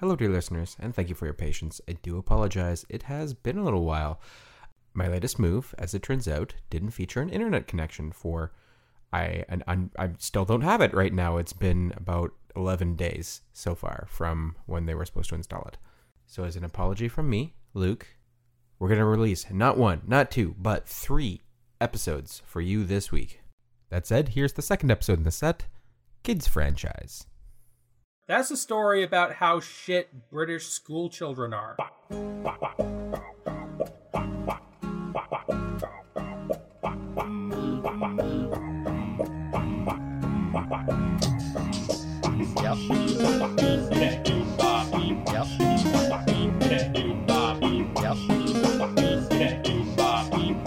Hello, dear listeners, and thank you for your patience. I do apologize. It has been a little while. My latest move, as it turns out, didn't feature an internet connection for. I and I'm, I still don't have it right now. It's been about 11 days so far from when they were supposed to install it. So, as an apology from me, Luke, we're going to release not one, not two, but three episodes for you this week. That said, here's the second episode in the set Kids Franchise. That's a story about how shit British school children are. Yep.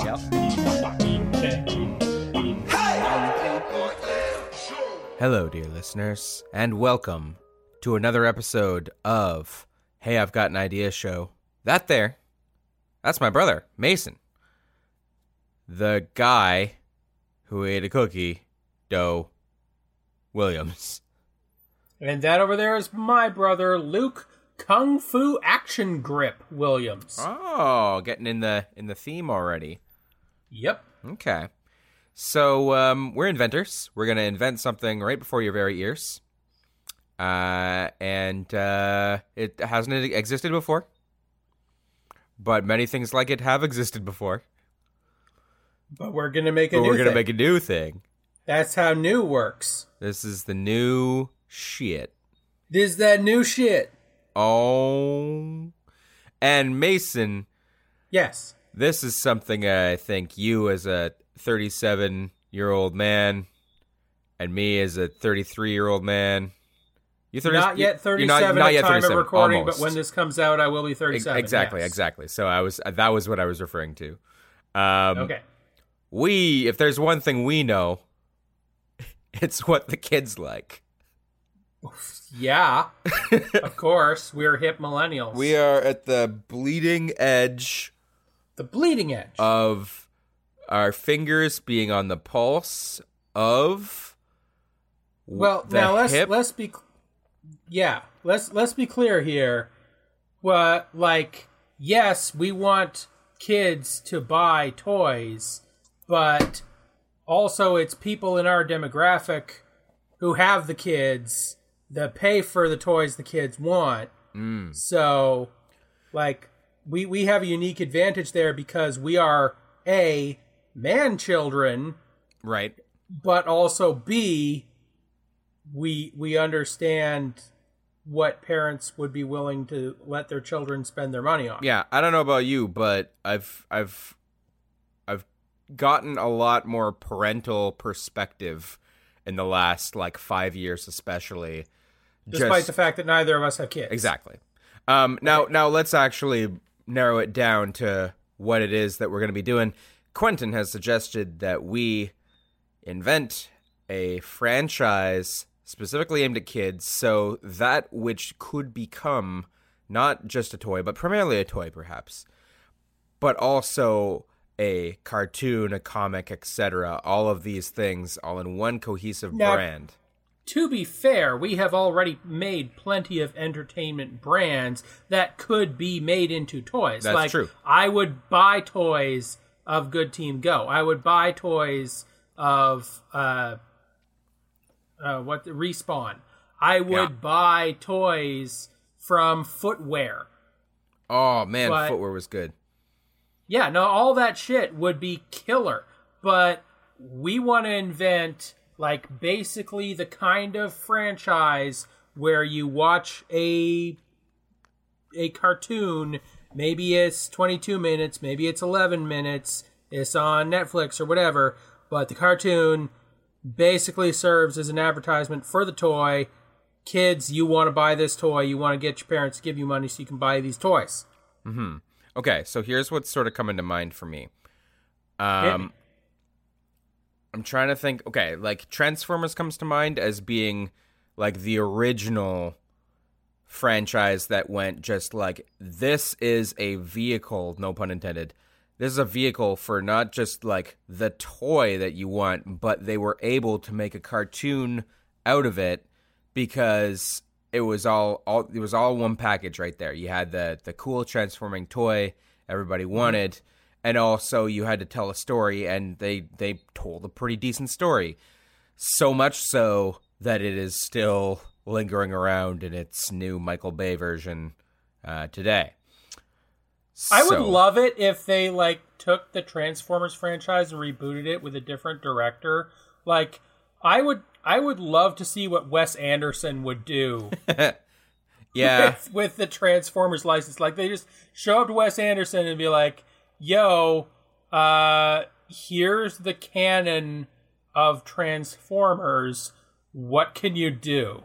Yep. Hello, dear listeners, and welcome to another episode of Hey, I've Got an Idea show. That there, that's my brother, Mason. The guy who ate a cookie, Doe Williams. And that over there is my brother, Luke Kung Fu Action Grip Williams. Oh, getting in the in the theme already. Yep. Okay. So um, we're inventors. We're gonna invent something right before your very ears, uh, and uh, it hasn't existed before. But many things like it have existed before. But we're gonna make a But new we're gonna thing. make a new thing. That's how new works. This is the new shit. This is that new shit. Oh, and Mason, Yes. this is something I think you as a 37 year old man, and me as a 33 year old man. You 30, not yet you're 37 not, not at yet time 37, of recording, almost. but when this comes out, I will be 37. exactly, yes. exactly. So I was that was what I was referring to. Um, Okay. We, if there's one thing we know, it's what the kids like. Yeah. of course, we're hip millennials. We are at the bleeding edge the bleeding edge. of our fingers being on the pulse of well, the now let's hip. let's be yeah, let's let's be clear here. Well, like yes, we want kids to buy toys, but also it's people in our demographic who have the kids that pay for the toys the kids want. Mm. So, like, we we have a unique advantage there because we are a man children, right. but also b we we understand what parents would be willing to let their children spend their money on. Yeah, I don't know about you, but I've I've I've gotten a lot more parental perspective in the last like 5 years especially. Despite Just- the fact that neither of us have kids. Exactly. Um, now, now let's actually narrow it down to what it is that we're going to be doing. Quentin has suggested that we invent a franchise specifically aimed at kids, so that which could become not just a toy, but primarily a toy, perhaps, but also a cartoon, a comic, etc. All of these things, all in one cohesive Now- brand. To be fair, we have already made plenty of entertainment brands that could be made into toys. That's like, true. I would buy toys of Good Team Go. I would buy toys of uh, uh, what respawn. I would Yeah. buy toys from footwear. Oh man, But- footwear was good. Yeah, no, all that shit would be killer. But we want to invent like basically the kind of franchise where you watch a a cartoon, maybe it's 22 minutes, maybe it's 11 minutes, it's on Netflix or whatever, but the cartoon basically serves as an advertisement for the toy. Kids, you want to buy this toy, you want to get your parents to give you money so you can buy these toys. Hmm. Okay, so here's what's sort of coming to mind for me. Um, me. I'm trying to think. Okay, like Transformers comes to mind as being like the original franchise that went just like this is a vehicle, no pun intended. This is a vehicle for not just like the toy that you want, but they were able to make a cartoon out of it because it was all all it was all one package right there. You had the the cool transforming toy everybody wanted, and also you had to tell a story, and they they told a pretty decent story. So much so that it is still lingering around in its new Michael Bay version uh, today. I would love it if they like took the Transformers franchise and rebooted it with a different director. Like I would I would love to see what Wes Anderson would do yeah, with, with the Transformers license. Like they just show up to Wes Anderson and be like, "Yo, uh here's the canon of Transformers. What can you do?"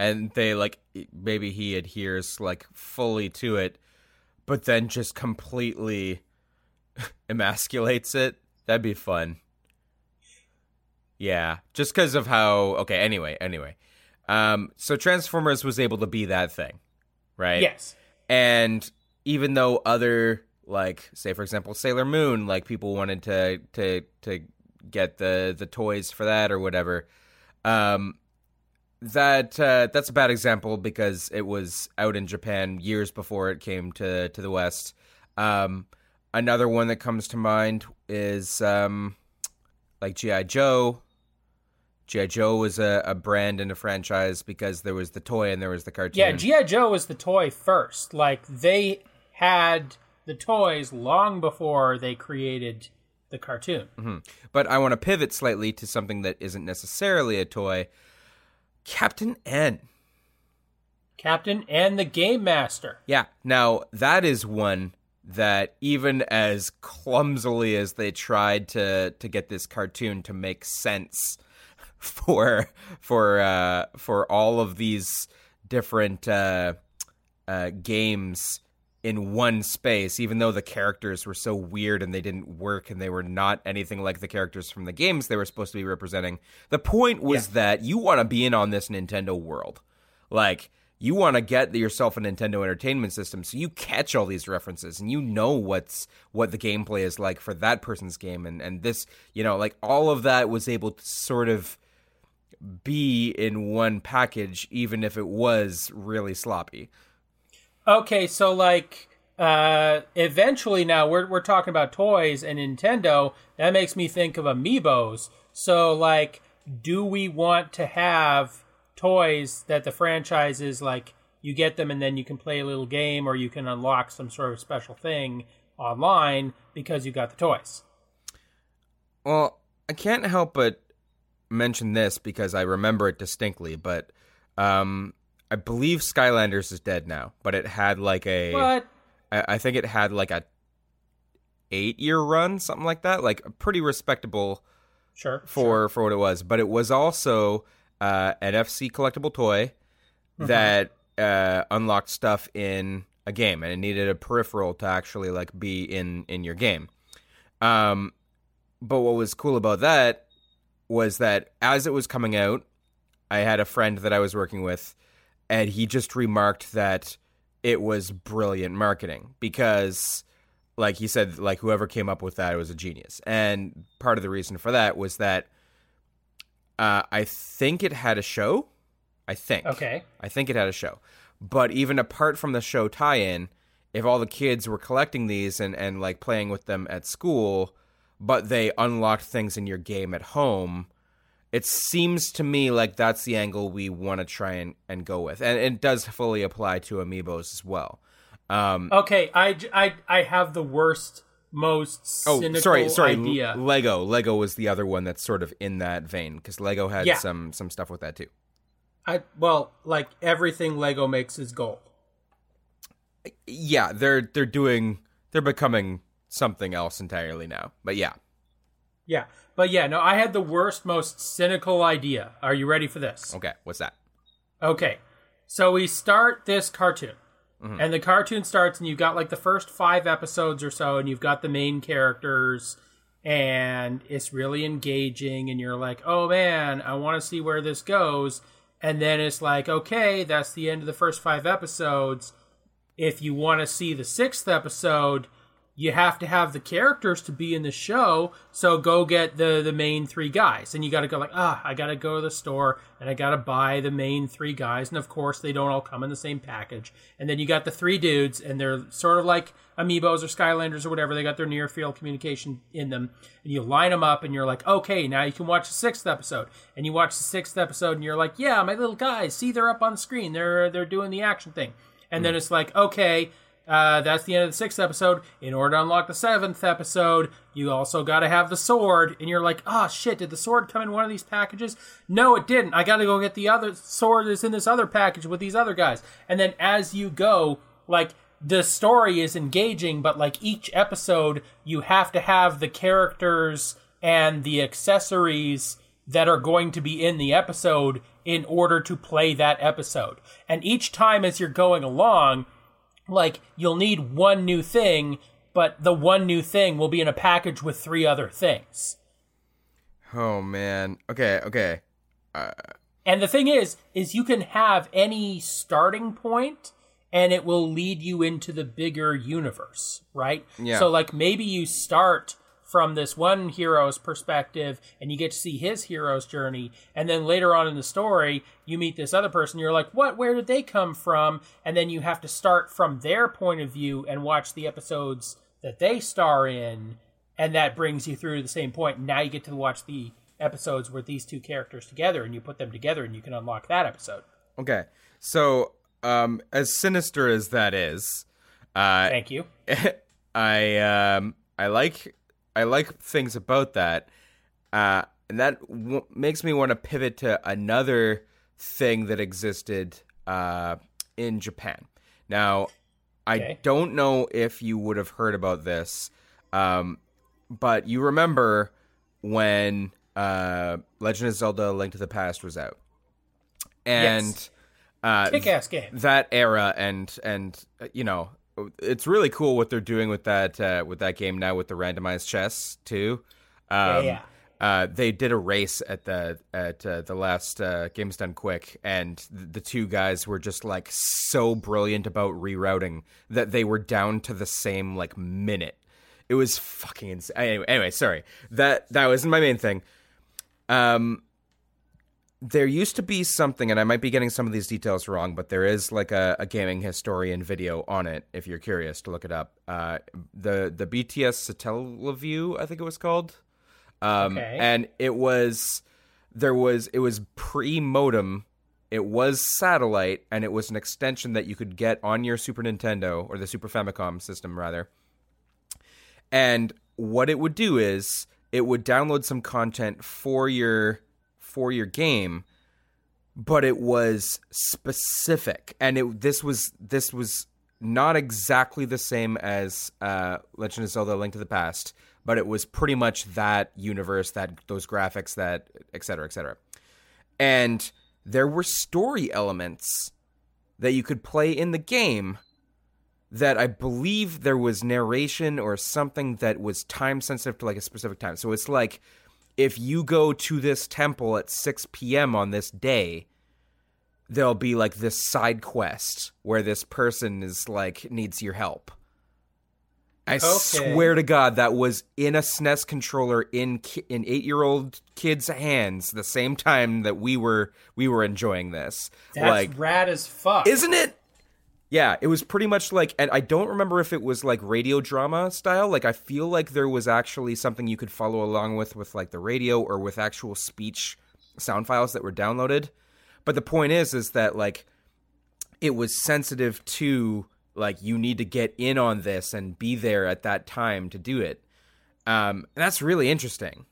and they like maybe he adheres like fully to it, but then just completely emasculates it. That'd be fun. Yeah, just because of how. Okay, anyway, anyway. Um, so Transformers was able to be that thing, right? Yes. and even though other like say for example Sailor Moon like people wanted to to to get the the toys for that or whatever um that uh, that's a bad example because it was out in Japan years before it came to to the west um another one that comes to mind is um like GI Joe GI Joe was a, a brand and a franchise because there was the toy and there was the cartoon Yeah, GI Joe was the toy first. Like they had the toys long before they created the cartoon. But I want to pivot slightly to something that isn't necessarily a toy. Captain N. Captain N the Game Master. Yeah. Now, that is one that even as clumsily as they tried to to get this cartoon to make sense for for uh for all of these different uh uh games in one space even though the characters were so weird and they didn't work and they were not anything like the characters from the games they were supposed to be representing. The point was that you want to be in on this Nintendo world. Like you want to get yourself a Nintendo Entertainment System, so you catch all these references and you know what's what the gameplay is like for that person's game, and and this, you know, like all of that was able to sort of be in one package, even if it was really sloppy. Okay, so like uh eventually now we're we're talking about toys and Nintendo. That makes me think of amiibos. So like do we want to have toys that the franchise is like you get them and then you can play a little game or you can unlock some sort of special thing online because you got the toys. Well, I can't help but mention this because I remember it distinctly, but um, I believe Skylanders is dead now, but it had like a. But I, I think it had like a eight year run, something like that, like a pretty respectable sure. for for what it was. But it was also uh, an FC collectible toy that uh, unlocked stuff in a game, and it needed a peripheral to actually like be in in your game. Um, but what was cool about that was that as it was coming out, I had a friend that I was working with, and he just remarked that it was brilliant marketing because like he said like whoever came up with that was a genius. And part of the reason for that was that uh, i think it had a show. I think. Okay. i think it had a show. But even apart from the show tie-in if all the kids were collecting these and, and like playing with them at school but they unlocked things in your game at home it seems to me like that's the angle we want to try and, and go with and it does fully apply to amiibos as well um, Okay, I have the worst, most Oh, sorry, sorry. idea. Lego. Lego was the other one that's sort of in that vein because Lego had Yeah. some some stuff with that too. I well, like everything Lego makes is gold. Yeah, they're they're doing they're becoming something else entirely now. But yeah, Yeah, but yeah, no, I had the worst, most cynical idea. Are you ready for this? okay. What's that? Okay, so we start this cartoon, mm-hmm. and the cartoon starts, and you've got like the first five episodes or so, and you've got the main characters, and it's really engaging, and you're like, oh man, I want to see where this goes. And then it's like, okay, that's the end of the first five episodes. If you want to see the sixth episode, you have to have the characters to be in the show so go get the the main three guys. And you got to go like ah i got to go to the store and i got to buy the main three guys. And of course they don't all come in the same package. And then you got the three dudes and they're sort of like amiibos or skylanders or whatever. They got their near field communication in them. And you line them up and you're like okay now you can watch the sixth episode. And you watch the sixth episode and you're like yeah my little guys see they're up on the screen. They're they're doing the action thing. And then it's like okay uh, that's the end of the sixth episode. In order to unlock the seventh episode, you also got to have the sword. And you're like, oh shit, did the sword come in one of these packages? No, it didn't. I got to go get the other sword that's in this other package with these other guys. And then as you go, like, the story is engaging, but like each episode, you have to have the characters and the accessories that are going to be in the episode in order to play that episode. And each time as you're going along, like you'll need one new thing, but the one new thing will be in a package with three other things. Oh man. Okay, okay. Uh... And the thing is is you can have any starting point and it will lead you into the bigger universe, right? Yeah. So like maybe you start from this one hero's perspective and you get to see his hero's journey. And then later on in the story you meet this other person you're like what? Where did they come from? And then you have to start from their point of view and watch the episodes that they star in and that brings you through to the same point. Now you get to watch the episodes with these two characters together and you put them together and you can unlock that episode. Okay. So um as sinister as that is uh thank you. I um i like I like things about that, uh, and that w- makes me want to pivot to another thing that existed uh, in Japan. Now, I don't know if you would have heard about this, um, but you remember when uh, Legend of Zelda: Link to the Past was out, and Yes. uh, kick-ass game that era and and uh, you know it's really cool what they're doing with that uh, with that game now with the randomized chess too. Um, yeah. Uh, they did a race at the at uh, the last uh, Games Done Quick, and th- the two guys were just like so brilliant about rerouting that they were down to the same like minute. It was fucking insane. Anyway, anyway, sorry that that wasn't my main thing. Um, there used to be something, and I might be getting some of these details wrong, but there is like a, a gaming historian video on it. If you're curious to look it up, uh, the the BTS Satellaview, I think it was called, um, Okay. and it was there was it was pre modem. It was satellite, and it was an extension that you could get on your Super Nintendo or the Super Famicom system, rather. And what it would do is it would download some content for your for your game, but it was specific, and it this was this was not exactly the same as uh, Legend of Zelda: Link to the Past, but it was pretty much that universe, that those graphics, that et cetera, et cetera. And there were story elements that you could play in the game that I believe there was narration or something that was time sensitive to like a specific time. So it's like if you go to this temple at 6 p.m. on this day, there'll be like this side quest where this person is like needs your help. I swear to God, that was in a SNES controller in ki- in eight year old kids' hands the same time that we were we were enjoying this. That's like, rad as fuck. isn't it? Yeah, it was pretty much like, and I don't remember if it was like radio drama style. Like, I feel like there was actually something you could follow along with, with like the radio or with actual speech sound files that were downloaded. But the point is, is that like it was sensitive to like you need to get in on this and be there at that time to do it. Um, and that's really interesting.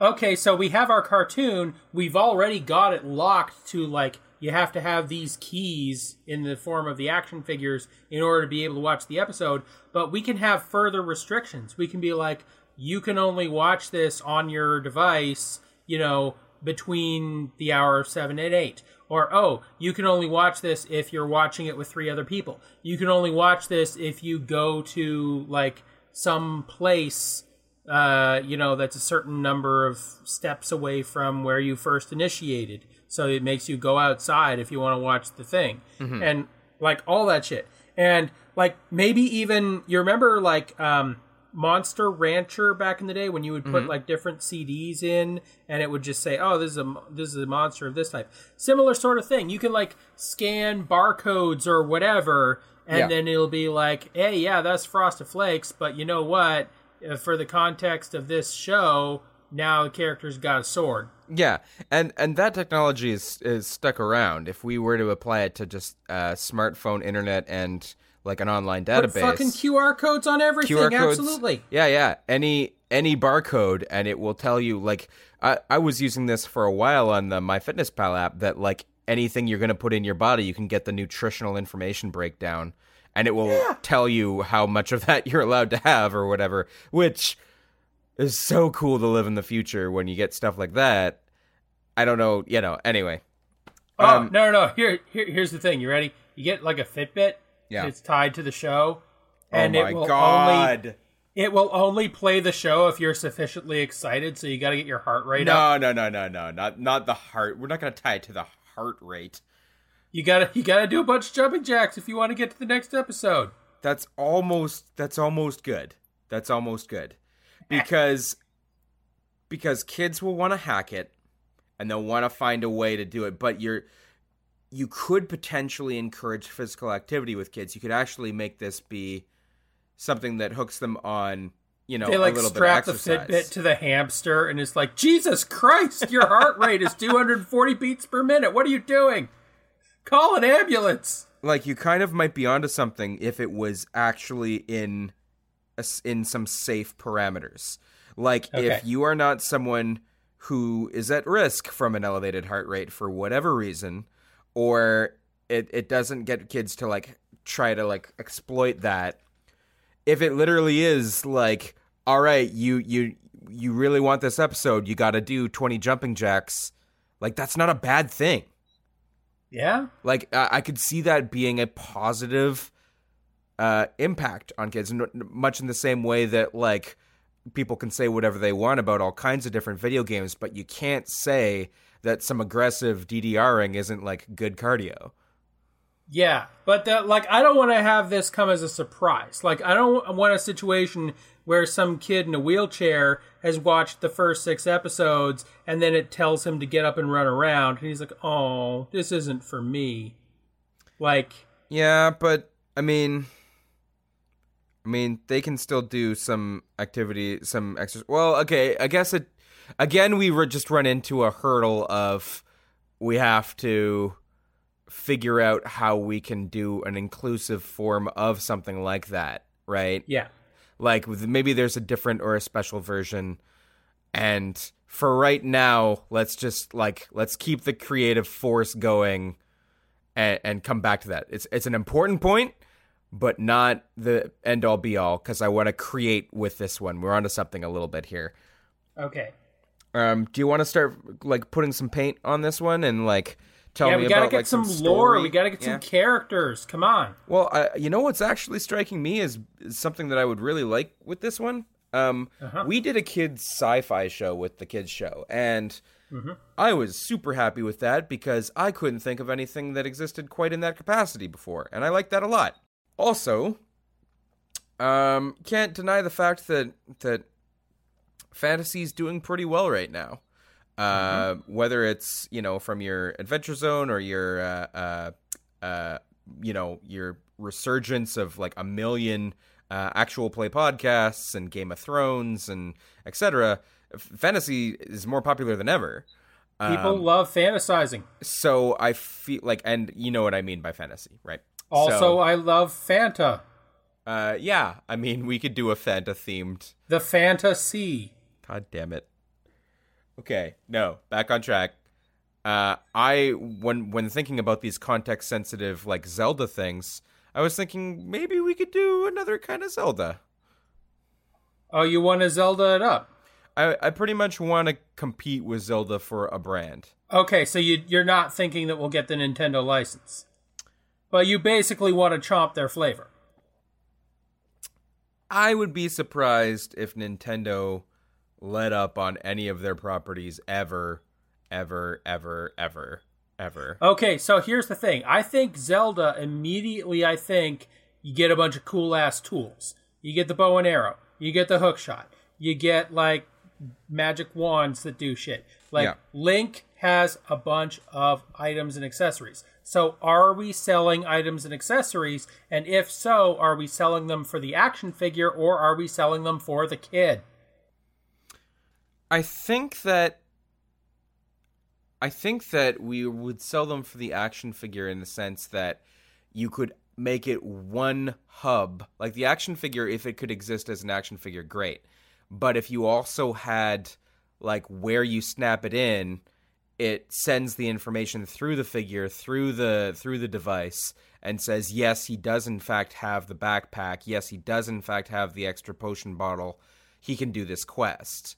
Okay, so we have our cartoon. We've already got it locked to like you have to have these keys in the form of the action figures in order to be able to watch the episode. But we can have further restrictions. We can be like, you can only watch this on your device, you know, between the hour of seven and eight. Or, oh, you can only watch this if you're watching it with three other people. You can only watch this if you go to like some place uh, you know, that's a certain number of steps away from where you first initiated. So it makes you go outside if you want to watch the thing. And like all that shit. And like maybe even you remember like um Monster Rancher back in the day when you would put like different CDs in and it would just say, "Oh, this is a this is a monster of this type." Similar sort of thing. You can like scan barcodes or whatever and Yeah. then it'll be like, "Hey, yeah, that's Frosted Flakes, but you know what? Uh, For the context of this show, now the character's got a sword." Yeah, and and that technology is is stuck around. If we were to apply it to just uh, smartphone, internet, and like an online database, Put fucking QR codes on everything. QR codes. Absolutely. Yeah, yeah. Any any barcode, and it will tell you. Like I I was using this for a while on the MyFitnessPal app. That like anything you're gonna put in your body, you can get the nutritional information breakdown, and it will tell you how much of that you're allowed to have or whatever. Which is so cool to live in the future when you get stuff like that. I don't know, you know. Anyway, Oh Um, no, no, no! Here, here, here's the thing. You ready? You get like a Fitbit. Yeah. It's tied to the show, and oh my it will god. only it will only play the show if you're sufficiently excited. So you got to get your heart rate up. No, no, no, no, no, not not the heart. We're not gonna tie it to the heart rate. You gotta you gotta do a bunch of jumping jacks if you want to get to the next episode. That's almost that's almost good. That's almost good. Because because kids will want to hack it and they'll want to find a way to do it, but you're you could potentially encourage physical activity with kids. You could actually make this be something that hooks them on, you know, They like a little strap bit the. Fitbit to the hamster, and it's like Jesus Christ, your heart rate is 240 beats per minute. What are you doing? Call an ambulance. like you kind of might be onto something if it was actually in in some safe parameters. Like Okay. if you are not someone who is at risk from an elevated heart rate for whatever reason, or it, it doesn't get kids to like try to like exploit that. If it literally is like, all right, you you you really want this episode, you got to do twenty jumping jacks. Like that's not a bad thing. Yeah. Like I I could see that being a positive uh, impact on kids, much in the same way that like people can say whatever they want about all kinds of different video games, but you can't say that some aggressive DDRing isn't like good cardio. Yeah, but that like I don't want to have this come as a surprise. Like I don't want a situation where some kid in a wheelchair has watched the first 6 episodes and then it tells him to get up and run around and he's like, "Oh, this isn't for me." Like Yeah, but I mean, I mean, they can still do some activity, some exercise. Well, okay, I guess it. Again, we were just run into a hurdle of we have to figure out how we can do an inclusive form of something like that, right? yeah. like maybe there's a different or a special version and for right now let's just like let's keep the creative force going and, and come back to that it's it's an important point but not the end all be all because i want to create with this one we're onto something a little bit here Okay. um do you want to start like putting some paint on this one and like tell yeah, me we got to about get like some, some lore. We got to get Yeah. some characters. Come on. Well, uh, you know what's actually striking me is, is something that I would really like with this one. Um, Uh-huh. We did a kids sci-fi show with the kids show, and Mm-hmm. I was super happy with that because I couldn't think of anything that existed quite in that capacity before, and I like that a lot. Also, um, can't deny the fact that that fantasy's doing pretty well right now. Uh, Whether it's you know from your Adventure Zone or your uh, uh, uh, you know your resurgence of like a million uh, actual play podcasts and Game of Thrones and etc. Fantasy is more popular than ever. People Um, love fantasizing. so I feel like, and you know what I mean by fantasy, right? Also, So, I love Fanta. uh, yeah, I mean, we could do a Fanta themed. The Fanta fantasy. God damn it. Okay, no, back on track. Uh, I when when thinking about these context sensitive like Zelda things, I was thinking maybe we could do another kind of Zelda. Oh, you want to Zelda it up? I I pretty much want to compete with Zelda for a brand. Okay, so you you're not thinking that we'll get the Nintendo license, but you basically want to chomp their flavor. I would be surprised if Nintendo let up on any of their properties ever, ever, ever, ever, ever. Okay, so here's the thing. I think Zelda immediately. I think you get a bunch of cool ass tools. You get the bow and arrow. You You get the hook shot. You get like magic wands that do shit. Like Yeah. Link has a bunch of items and accessories. So are we selling items and accessories? And if so, are we selling them for the action figure or are we selling them for the kid? I think that I think that we would sell them for the action figure in the sense that you could make it one hub. Like the action figure if it could exist as an action figure great. But if you also had like where you snap it in, it sends the information through the figure through the through the device and says yes he does in fact have the backpack. Yes he does in fact have the extra potion bottle. He can do this quest.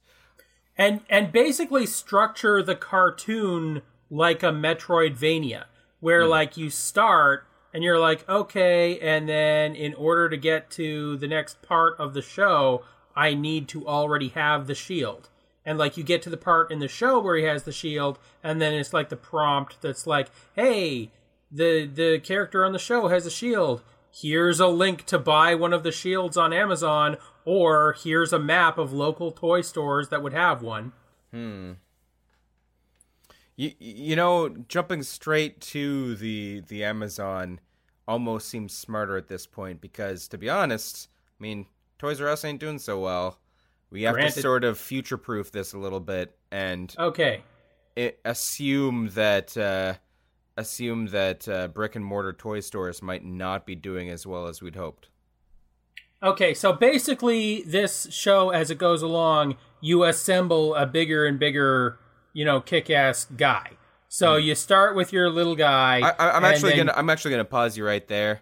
And and basically structure the cartoon like a Metroidvania, where mm-hmm. like you start and you're like, okay, and then in order to get to the next part of the show, I need to already have the shield. And like you get to the part in the show where he has the shield, and then it's like the prompt that's like, hey, the the character on the show has a shield. Here's a link to buy one of the shields on Amazon, or here's a map of local toy stores that would have one. hmm You you know, jumping straight to the the Amazon almost seems smarter at this point because to be honest, I mean, Toys R Us ain't doing so well. We have to sort of future proof this a little bit and Okay. it, assume that uh, assume that uh, brick and mortar toy stores might not be doing as well as we'd hoped. Okay, so basically, this show, as it goes along, you assemble a bigger and bigger, you know, kick-ass guy. So you start with your little guy. I, I'm actually then- gonna I'm actually gonna pause you right there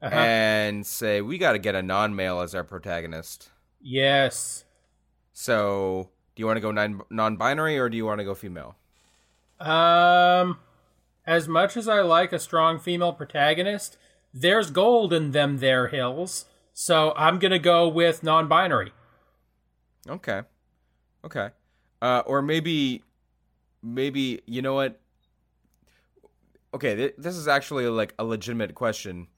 Uh-huh. and say we got to get a non-male as our protagonist. Yes. So, do you want to go non- non-binary or do you want to go female? Um, as much as I like a strong female protagonist, there's gold in them there hills. So I'm gonna go with non-binary. Okay, okay, uh, or maybe, maybe you know what? Okay, th- this is actually like a legitimate question.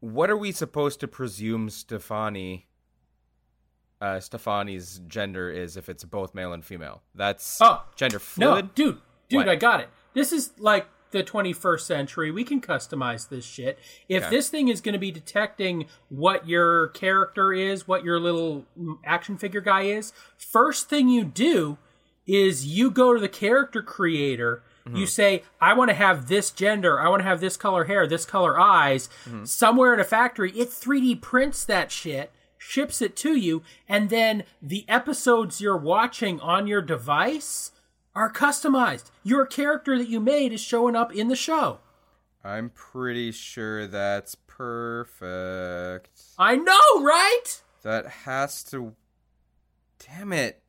What are we supposed to presume Stevonnie? Uh, Stevonnie's gender is if it's both male and female. That's Oh, gender fluid. No, dude, dude, What? I got it. This is like the 21st century. We can customize this shit. If Okay. this thing is going to be detecting what your character is, what your little action figure guy is, first thing you do is you go to the character creator. You say, I want to have this gender. I want to have this color hair, this color eyes. Somewhere in a factory, it 3D prints that shit, ships it to you, and then the episodes you're watching on your device are customized. Your character that you made is showing up in the show. I'm pretty sure that's perfect. I know, right? That has to. Damn it.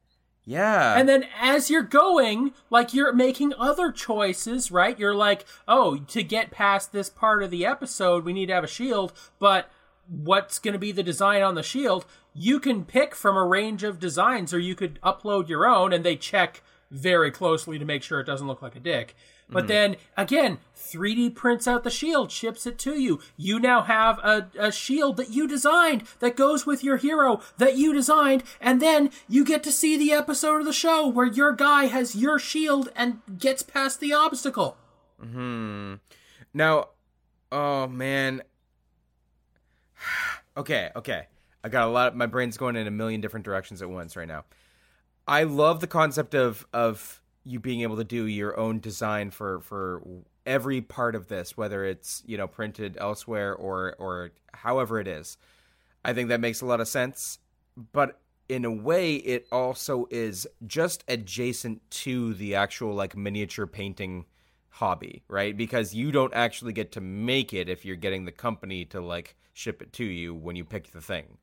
Yeah. And then as you're going, like you're making other choices, right? You're like, oh, to get past this part of the episode, we need to have a shield, but what's going to be the design on the shield? You can pick from a range of designs, or you could upload your own, and they check very closely to make sure it doesn't look like a dick. But then again, 3D prints out the shield, ships it to you. You now have a, a shield that you designed that goes with your hero that you designed, and then you get to see the episode of the show where your guy has your shield and gets past the obstacle. Hmm. Now, oh man. Okay, okay. I got a lot. Of, my brain's going in a million different directions at once right now. I love the concept of of you being able to do your own design for for every part of this, whether it's you know printed elsewhere or or however it is. I think that makes a lot of sense, but in a way, it also is just adjacent to the actual like miniature painting hobby, right? Because you don't actually get to make it if you're getting the company to like ship it to you when you pick the thing.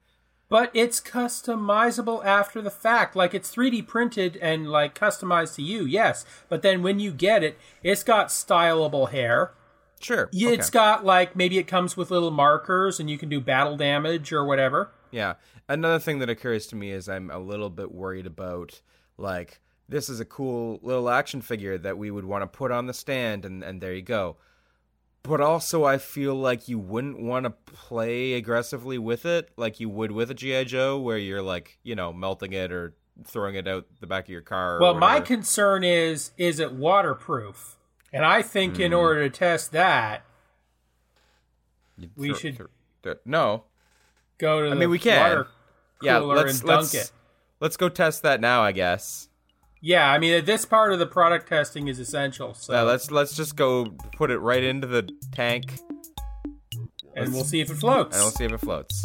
But it's customizable after the fact. Like it's 3D printed and like customized to you, yes. But then when you get it, it's got stylable hair. Sure. It's okay. got like maybe it comes with little markers and you can do battle damage or whatever. Yeah. Another thing that occurs to me is I'm a little bit worried about like this is a cool little action figure that we would want to put on the stand and and there you go. But also I feel like you wouldn't want to play aggressively with it like you would with a GI Joe, where you're like, you know, melting it or throwing it out the back of your car. Well, my concern is is it waterproof? And I think in hmm. order to test that, You'd we throw- should- throw- no. go to the I mean, we can. water Yeah, let's and dunk let's it. let's go test that now. I guess. Yeah, I mean this part of the product testing is essential. So Yeah, let's let's just go put it right into the tank and we'll see if it floats. and we'll see if it floats.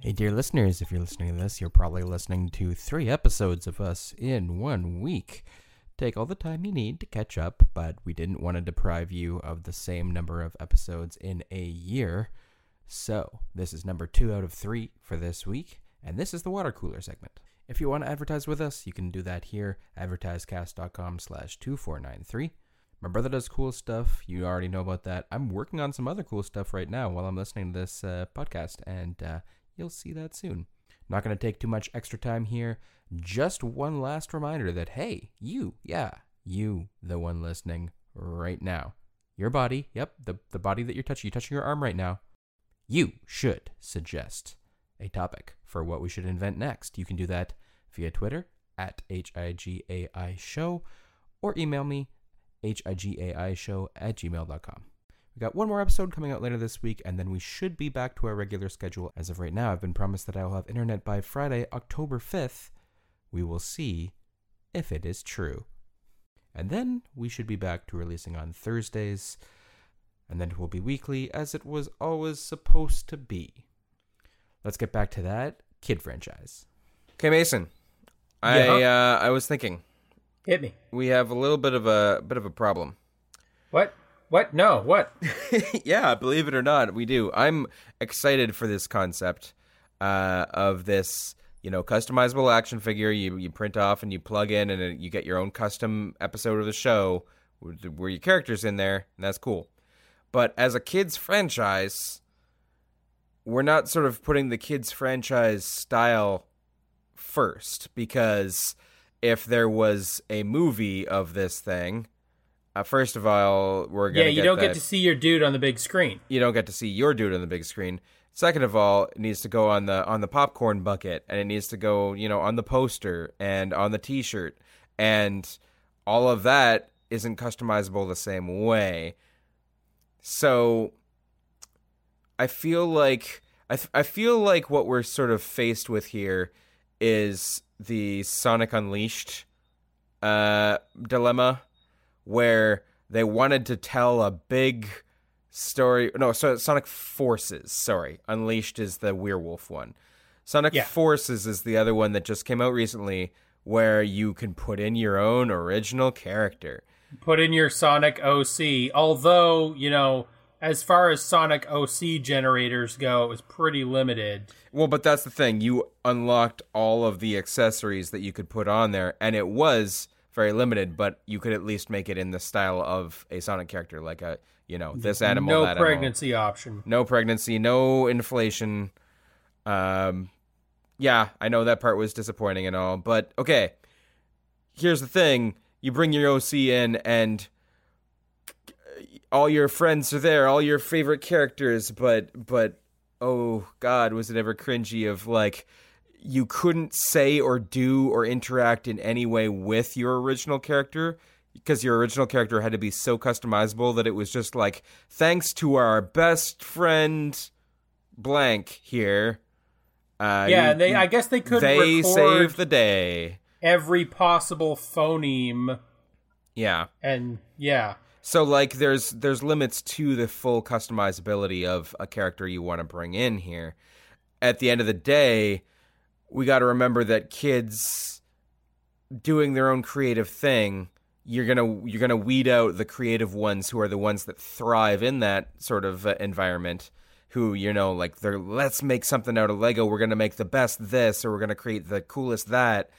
Hey, dear listeners, if you're listening to this, you're probably listening to three episodes of us in one week. Take all the time you need to catch up, but we didn't want to deprive you of the same number of episodes in a year. So, this is number two out of three for this week, and this is the water cooler segment. If you want to advertise with us, you can do that here, advertisecast.com slash 2493. My brother does cool stuff. You already know about that. I'm working on some other cool stuff right now while I'm listening to this uh, podcast, and uh, you'll see that soon. Not going to take too much extra time here. Just one last reminder that, hey, you, yeah, you, the one listening right now, your body, yep, the, the body that you're touching, you're touching your arm right now, you should suggest a topic for what we should invent next. You can do that via Twitter at HIGAI show or email me higai show at gmail.com. We got one more episode coming out later this week, and then we should be back to our regular schedule. As of right now, I've been promised that I will have internet by Friday, October 5th. We will see if it is true. And then we should be back to releasing on Thursdays, and then it will be weekly as it was always supposed to be. Let's get back to that kid franchise. Okay, Mason. I Yeah. uh, I was thinking Hit me. we have a little bit of a bit of a problem. What? What? No. What? yeah, believe it or not, we do. I'm excited for this concept uh, of this, you know, customizable action figure. You you print off and you plug in, and it, you get your own custom episode of the show where, where your characters in there, and that's cool. But as a kids franchise, we're not sort of putting the kids franchise style first because if there was a movie of this thing. Uh, first of all, we're gonna Yeah, you get don't that get to see your dude on the big screen. you don't get to see your dude on the big screen. Second of all, it needs to go on the on the popcorn bucket, and it needs to go, you know, on the poster and on the T-shirt, and all of that isn't customizable the same way. So, I feel like I th- I feel like what we're sort of faced with here is the Sonic Unleashed uh, dilemma, where they wanted to tell a big story. No, so Sonic Forces. Sorry, Unleashed is the werewolf one. Sonic Yeah. Forces is the other one that just came out recently, where you can put in your own original character. Put in your Sonic OC. Although you know, as far as Sonic OC generators go, it was pretty limited. Well, but that's the thing. You unlocked all of the accessories that you could put on there, and it was very limited, but you could at least make it in the style of a Sonic character, like a you know this animal, no that animal. pregnancy option. no pregnancy, no inflation. Um, yeah, I know that part was disappointing and all, but okay. Here's the thing: you bring your OC in, and all your friends are there, all your favorite characters, but but oh god, was it ever cringy? Of like. You couldn't say or do or interact in any way with your original character because your original character had to be so customizable that it was just like thanks to our best friend blank here uh Yeah, you- they. I guess they could they record save the day every possible phoneme, yeah. And yeah, so like there's there's limits to the full customizability of a character you want to bring in here. At the end of the day we got to remember that kids doing their own creative thing you're gonna you're gonna weed out the creative ones who are the ones that thrive in that sort of uh, environment who you know like they're let's make something out of lego. We're gonna make the best this or we're gonna create the coolest that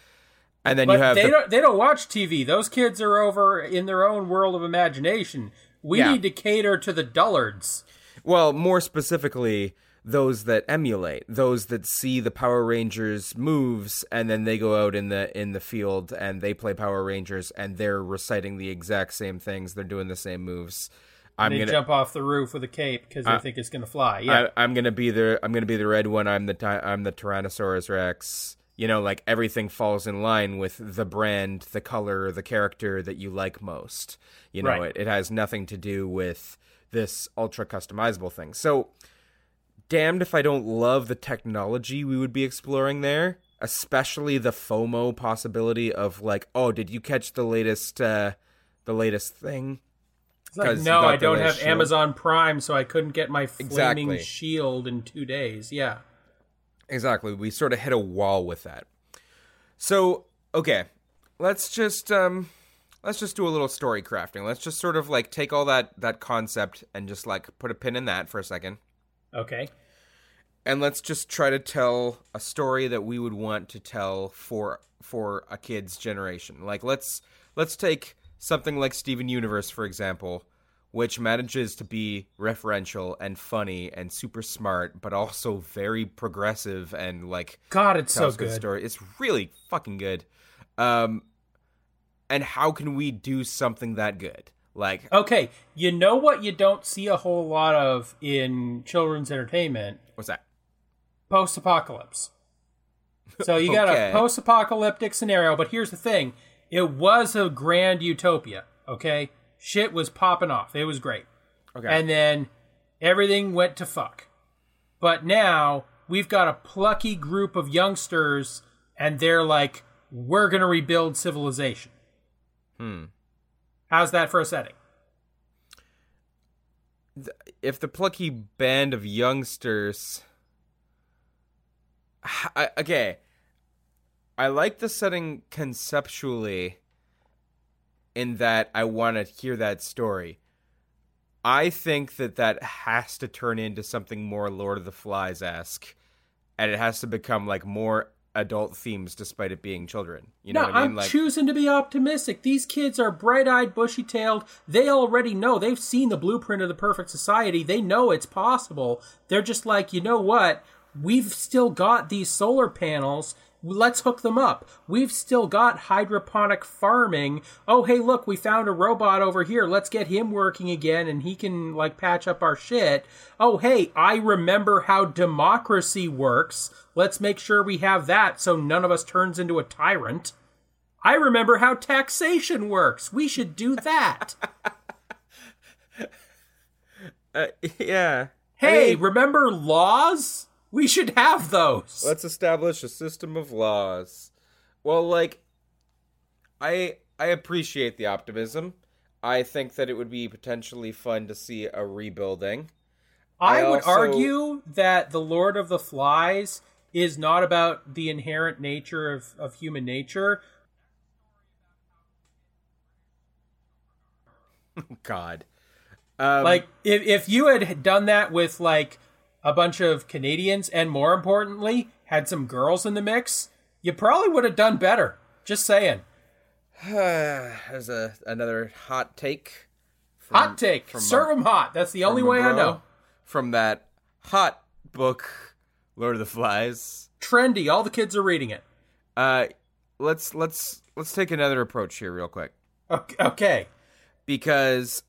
and then but you have they the, don't. They don't watch TV. Those kids are over in their own world of imagination. We Yeah. need to cater to the dullards. Well, more specifically, those that emulate, those that see the Power Rangers moves and then they go out in the in the field and they play Power Rangers and they're reciting the exact same things, they're doing the same moves. I'm they gonna jump off the roof with a cape because I think it's going to fly. Yeah. I, I'm gonna be the I'm gonna be the red one. I'm the I'm the Tyrannosaurus Rex. You know, like everything falls in line with the brand, the color, the character that you like most. You know, Right. it, it has nothing to do with this ultra customizable thing. So, damned if I don't love the technology we would be exploring there, especially the FOMO possibility of like, oh, did you catch the latest uh the latest thing? Like, no, I don't have shield. Amazon Prime, so I couldn't get my flaming Exactly. shield in two days. Yeah. Exactly. We sort of hit a wall with that. So, okay. Let's just um let's just do a little story crafting. Let's just sort of like take all that that concept and just like put a pin in that for a second. Okay. And let's just try to tell a story that we would want to tell for for a kid's generation. Like let's let's take something like Steven Universe for example, which manages to be referential and funny and super smart, but also very progressive and like God, it's so good story. It's really fucking good. Um, and how can we do something that good? Like, Okay, you know what you don't see a whole lot of in children's entertainment? what's that? Post apocalypse. So you got Okay. a post apocalyptic scenario, but here's the thing it was a grand utopia, okay? Shit was popping off. It was great. Okay. And then everything went to fuck. But now we've got a plucky group of youngsters, and they're like, we're going to rebuild civilization. Hmm. How's that for a setting? if the plucky band of youngsters I, okay i like the setting conceptually in that i want to hear that story i think that that has to turn into something more lord of the flies-esque and it has to become like more adult themes despite it being children you know no, what i mean I'm like choosing to be optimistic. These kids are bright eyed, bushy tailed. They already know. They've seen the blueprint of the perfect society. They know it's possible. They're just like, you know what? We've still got these solar panels. Let's hook them up. We've still got hydroponic farming. Oh, hey, look, we found a robot over here. Let's get him working again and he can, like, patch up our shit. Oh, hey, I remember how democracy works. Let's make sure we have that so none of us turns into a tyrant. I remember how taxation works. We should do that. uh, yeah hey, remember laws? We should have those. Let's establish a system of laws. Well, like I I appreciate the optimism. I think that it would be potentially fun to see a rebuilding. I, I would also- argue that The Lord of the Flies is not about the inherent nature of, of human nature. God. Um, Like, if, if you had done that with, like, a bunch of Canadians and, more importantly, had some girls in the mix, you probably would have done better. Just saying. there's a another hot take. From, Hot take. from Serve them hot. That's the only way I know. From that hot book, Lord of the Flies. Trendy. All the kids are reading it. Uh, let's let's let's take another approach here, real quick. Okay. okay. because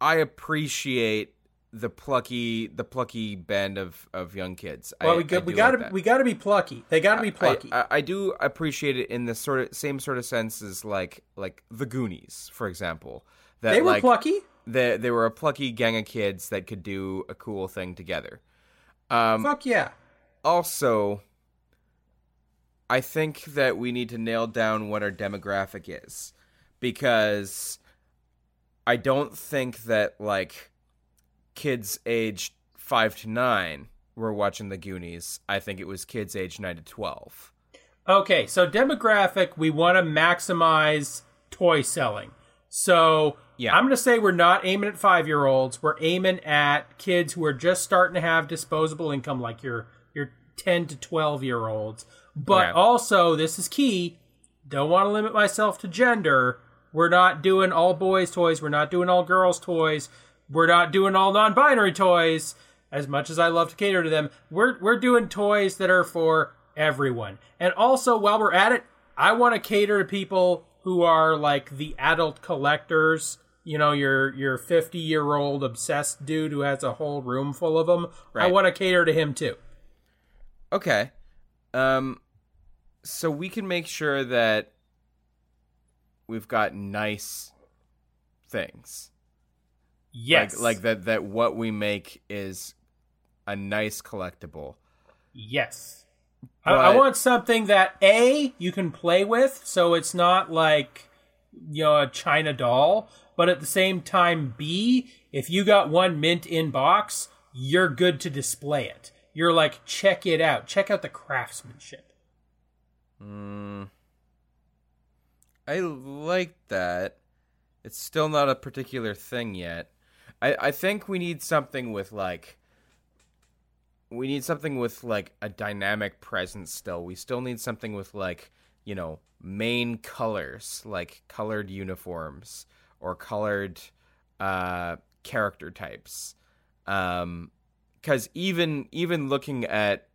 I appreciate the plucky the plucky band of of young kids. Well, I, we we got to like we got to be plucky. They got to be plucky. I, I, I do appreciate it in the sort of same sort of sense as like like the Goonies, for example. That they were like plucky. they they were a plucky gang of kids that could do a cool thing together. Um, Fuck yeah. also, I think that we need to nail down what our demographic is because I don't think that like kids aged 5 to 9 were watching the Goonies. I think it was kids aged 9 to 12. Okay, so demographic, we want to maximize toy selling. So Yeah. I'm going to say we're not aiming at five year olds. We're aiming at kids who are just starting to have disposable income, like your your 10 to 12 year olds. But Okay. also, this is key. Don't want to limit myself to gender. We're not doing all boys toys. We're not doing all girls toys. We're not doing all non binary toys. as much as I love to cater to them, we're we're doing toys that are for everyone. And also, while we're at it, I want to cater to people who are like the adult collectors. You know, your your fifty year old obsessed dude who has a whole room full of them. I want to cater to him too. Okay. Um so we can make sure that we've got nice things. Yes, Like like that that what we make is a nice collectible. Yes. I, I want something that A, you can play with, so it's not like, you know, a China doll, but at the same time, B, if you got one mint in box, you're good to display it. You're like, check it out. Check out the craftsmanship. Mm, I like that. It's still not a particular thing yet. I, I think we need something with like we need something with like a dynamic presence still. We still need something with like, you know, main colors, like colored uniforms or colored uh character types. Um cuz even even looking at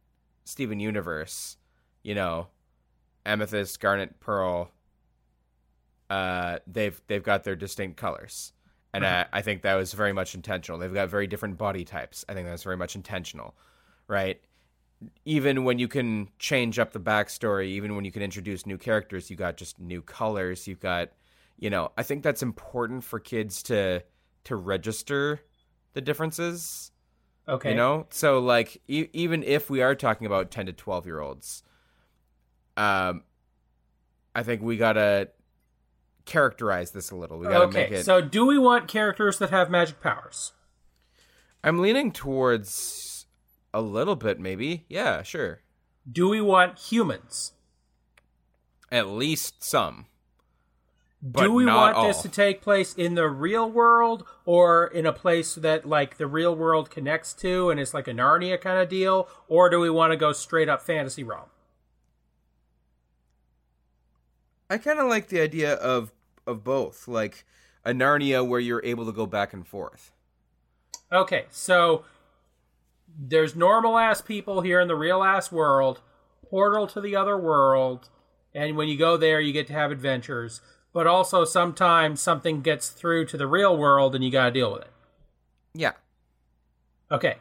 Steven Universe, you know, amethyst, garnet, pearl. Uh, they've they've got their distinct colors, and I, I think that was very much intentional. They've got very different body types. I think that's very much intentional, right? Even when you can change up the backstory, even when you can introduce new characters, you got just new colors. You've got, you know, I think that's important for kids to to register the differences. Okay. You know, so like e- even if we are talking about ten to twelve year olds, um, I think we gotta characterize this a little. We gotta make Okay, it. so do we want characters that have magic powers? I'm leaning towards a little bit, maybe. Yeah, sure. Do we want humans? At least some. Do we want this to take place in the real world or in a place that like the real world connects to and it's like a Narnia kind of deal or do we want to go straight up fantasy realm? I kind of like the idea of of both, like a Narnia where you're able to go back and forth. Okay, so there's normal ass people here in the real ass world, portal to the other world, and when you go there you get to have adventures, but also sometimes something gets through to the real world and you got to deal with it. Yeah. Okay.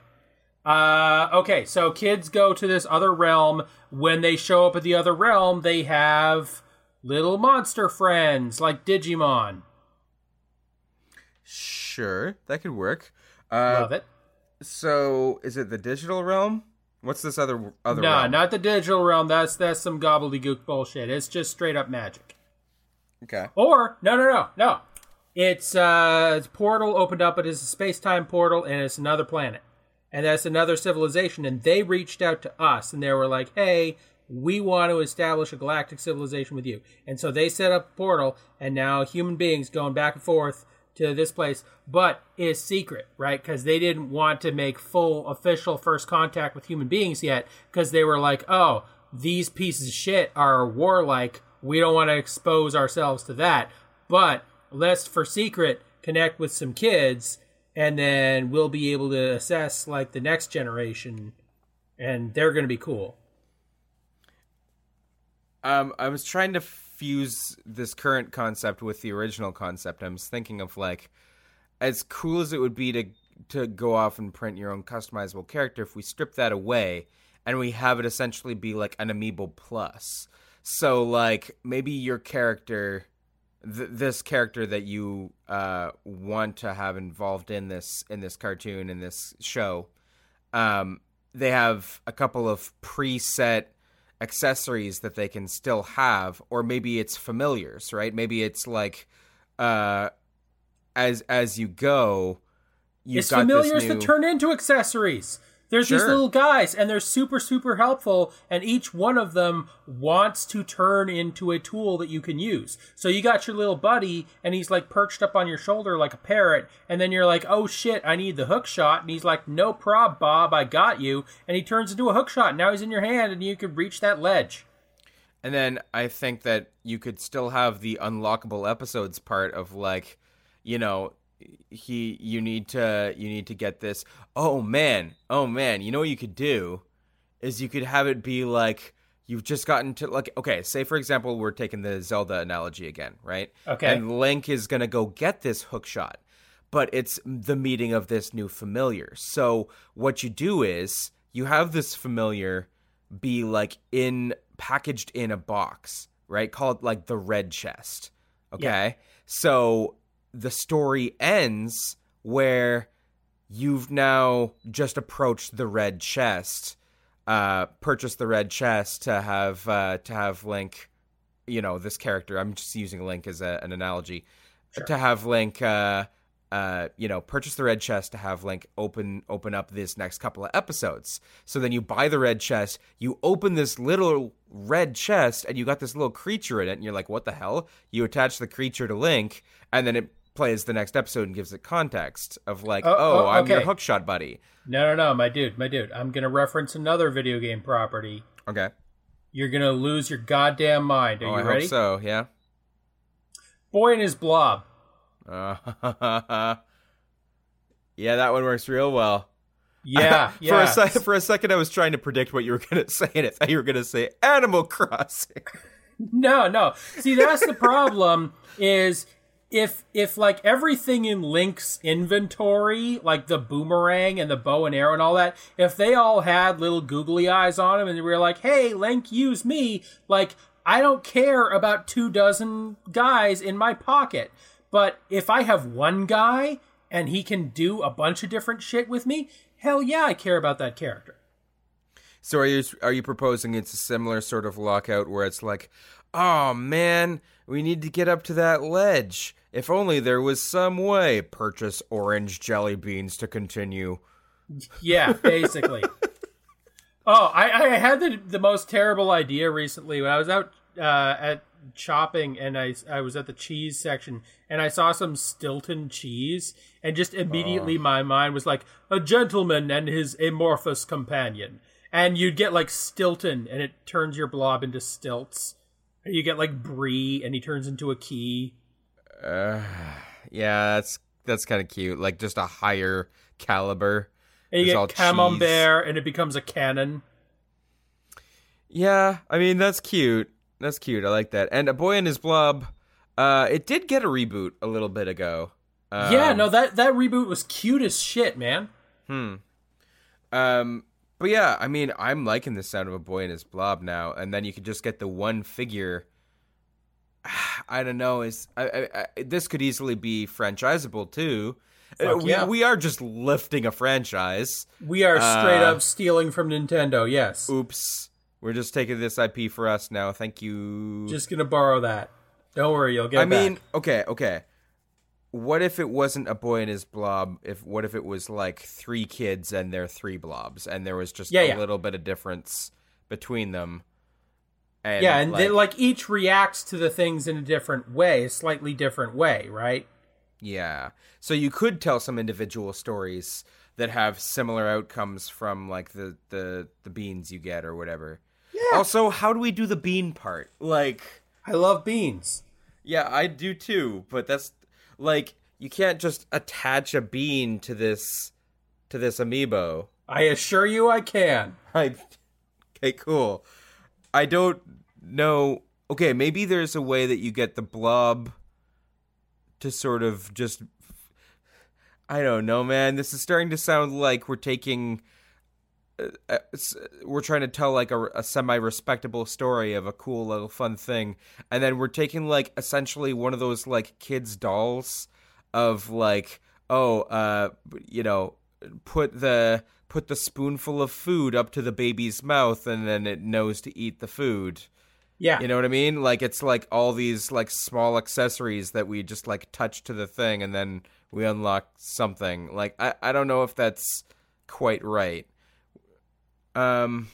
Uh, okay, so kids go to this other realm. When they show up at the other realm, they have little monster friends like Digimon. Sure, that could work. Uh, Love it. So, is it the digital realm? What's this other other Nah, realm? not the digital realm. That's that's some gobbledygook bullshit. It's just straight up magic. Okay. Or no, no, no, no. It's uh, it's portal opened up. It is a space time portal, and it's another planet, and that's another civilization. And they reached out to us, and they were like, "Hey, we want to establish a galactic civilization with you." And so they set up a portal, and now human beings going back and forth to this place, but it's secret, right? Because they didn't want to make full official first contact with human beings yet, because they were like, "Oh, these pieces of shit are warlike. We don't want to expose ourselves to that." But let's for secret connect with some kids and then we'll be able to assess like the next generation and they're going to be cool Um, I was trying to fuse this current concept with the original concept. I was thinking of like, as cool as it would be to to go off and print your own customizable character, if we strip that away and we have it essentially be like an amiibo plus. So like maybe your character, th- this character that you uh, want to have involved in this in this cartoon in this show, um, they have a couple of preset accessories that they can still have or maybe it's familiars right? Maybe it's like uh as as you go you've it's got familiars new... that turn into accessories there's these little guys and they're super super helpful and each one of them wants to turn into a tool that you can use. So you got your little buddy and he's like perched up on your shoulder like a parrot and then you're like oh shit i need the hook shot and he's like no prob bob i got you and he turns into a hook shot. Now he's in your hand and you can reach that ledge. And then i think that you could still have the unlockable episodes part of like you know he you need to you need to get this. Oh man, oh man, you know what you could do is you could have it be like you've just gotten to like okay, say for example we're taking the Zelda analogy again, right? Okay. And Link is gonna go get this hook shot, but it's the meeting of this new familiar. So what you do is you have this familiar be like in packaged in a box, right? Call it like the red chest. Okay. So the story ends where you've now just approached the red chest, uh, purchased the red chest to have uh, to have Link, you know, this character. I'm just using Link as a, an analogy to have Link. Uh, uh, you know, purchase the red chest to have Link open open up this next couple of episodes. So then you buy the red chest, you open this little red chest, and you got this little creature in it, and you're like, "What the hell?" You attach the creature to Link, and then it plays the next episode and gives it context of like, Oh, "Oh, oh, I'm your okay. hookshot buddy." No, no, no, my dude, my dude. I'm gonna reference another video game property. Okay. You're gonna lose your goddamn mind. Are oh, you I ready? hope so. Yeah. Boy and his blob. Uh, yeah, that one works real well. Yeah, for yeah. a sec- for a second, I was trying to predict what you were going to say, and I thought you were going to say Animal Crossing. No, no. See, that's the problem. Is if if like everything in Link's inventory, like the boomerang and the bow and arrow and all that, if they all had little googly eyes on them and they were like, "Hey, Link, use me," like I don't care about two dozen guys in my pocket, but if I have one guy and he can do a bunch of different shit with me, hell yeah, I care about that character. So are you are you proposing it's a similar sort of lockout where it's like, oh man, we need to get up to that ledge. If only there was some way. Purchase orange jelly beans to continue. Yeah, basically. oh, I, I had the the most terrible idea recently when I was out uh, at shopping and I I was at the cheese section and I saw some Stilton cheese and just immediately my mind was like a gentleman and his amorphous companion. And you'd get like Stilton and it turns your blob into stilts. Or you get like Brie and he turns into a key. Uh, yeah, that's that's kind of cute. Like just a higher caliber. And you It's get cheese. Camembert and it becomes a cannon. Yeah, I mean that's cute. That's cute. I like that. And a boy and his blob. Uh, it did get a reboot a little bit ago. Um, yeah, no, that that reboot was cute as shit, man. Hmm. Um, but yeah, I mean, I'm liking the sound of a boy and his blob now, and then you could just get the one figure. I don't know. Is I, I, I, this could easily be franchisable too? Uh, Fuck we yeah. we are just lifting a franchise. We are straight Uh, up stealing from Nintendo. Yes, Oops, we're just taking this IP for us now. Thank you. just gonna borrow that. Don't worry, you'll get. I mean, back. okay, okay. What if it wasn't a boy and his blob? If what if it was like three kids and their three blobs, and there was just Yeah, a yeah. little bit of difference between them? And yeah, and like, they like each reacts to the things in a different way, a slightly different way, right? yeah. So you could tell some individual stories that have similar outcomes from like the the the beans you get or whatever. Yeah. Also, how do we do the bean part? Like. I love beans. Yeah, I do too, but that's like you can't just attach a bean to this to this amiibo. I assure you, I can. I Okay, cool. I don't know. Okay, maybe there's a way that you get the blob to sort of just I don't know, man. This is starting to sound like we're taking uh, uh, we're trying to tell like a, a semi-respectable story of a cool little fun thing and then we're taking like essentially one of those like kids dolls of like oh uh you know put the put the spoonful of food up to the baby's mouth and then it knows to eat the food. Yeah, you know what i mean? Like it's like all these like small accessories that we just like touch to the thing and then we unlock something. Like i i don't know if that's quite right. Um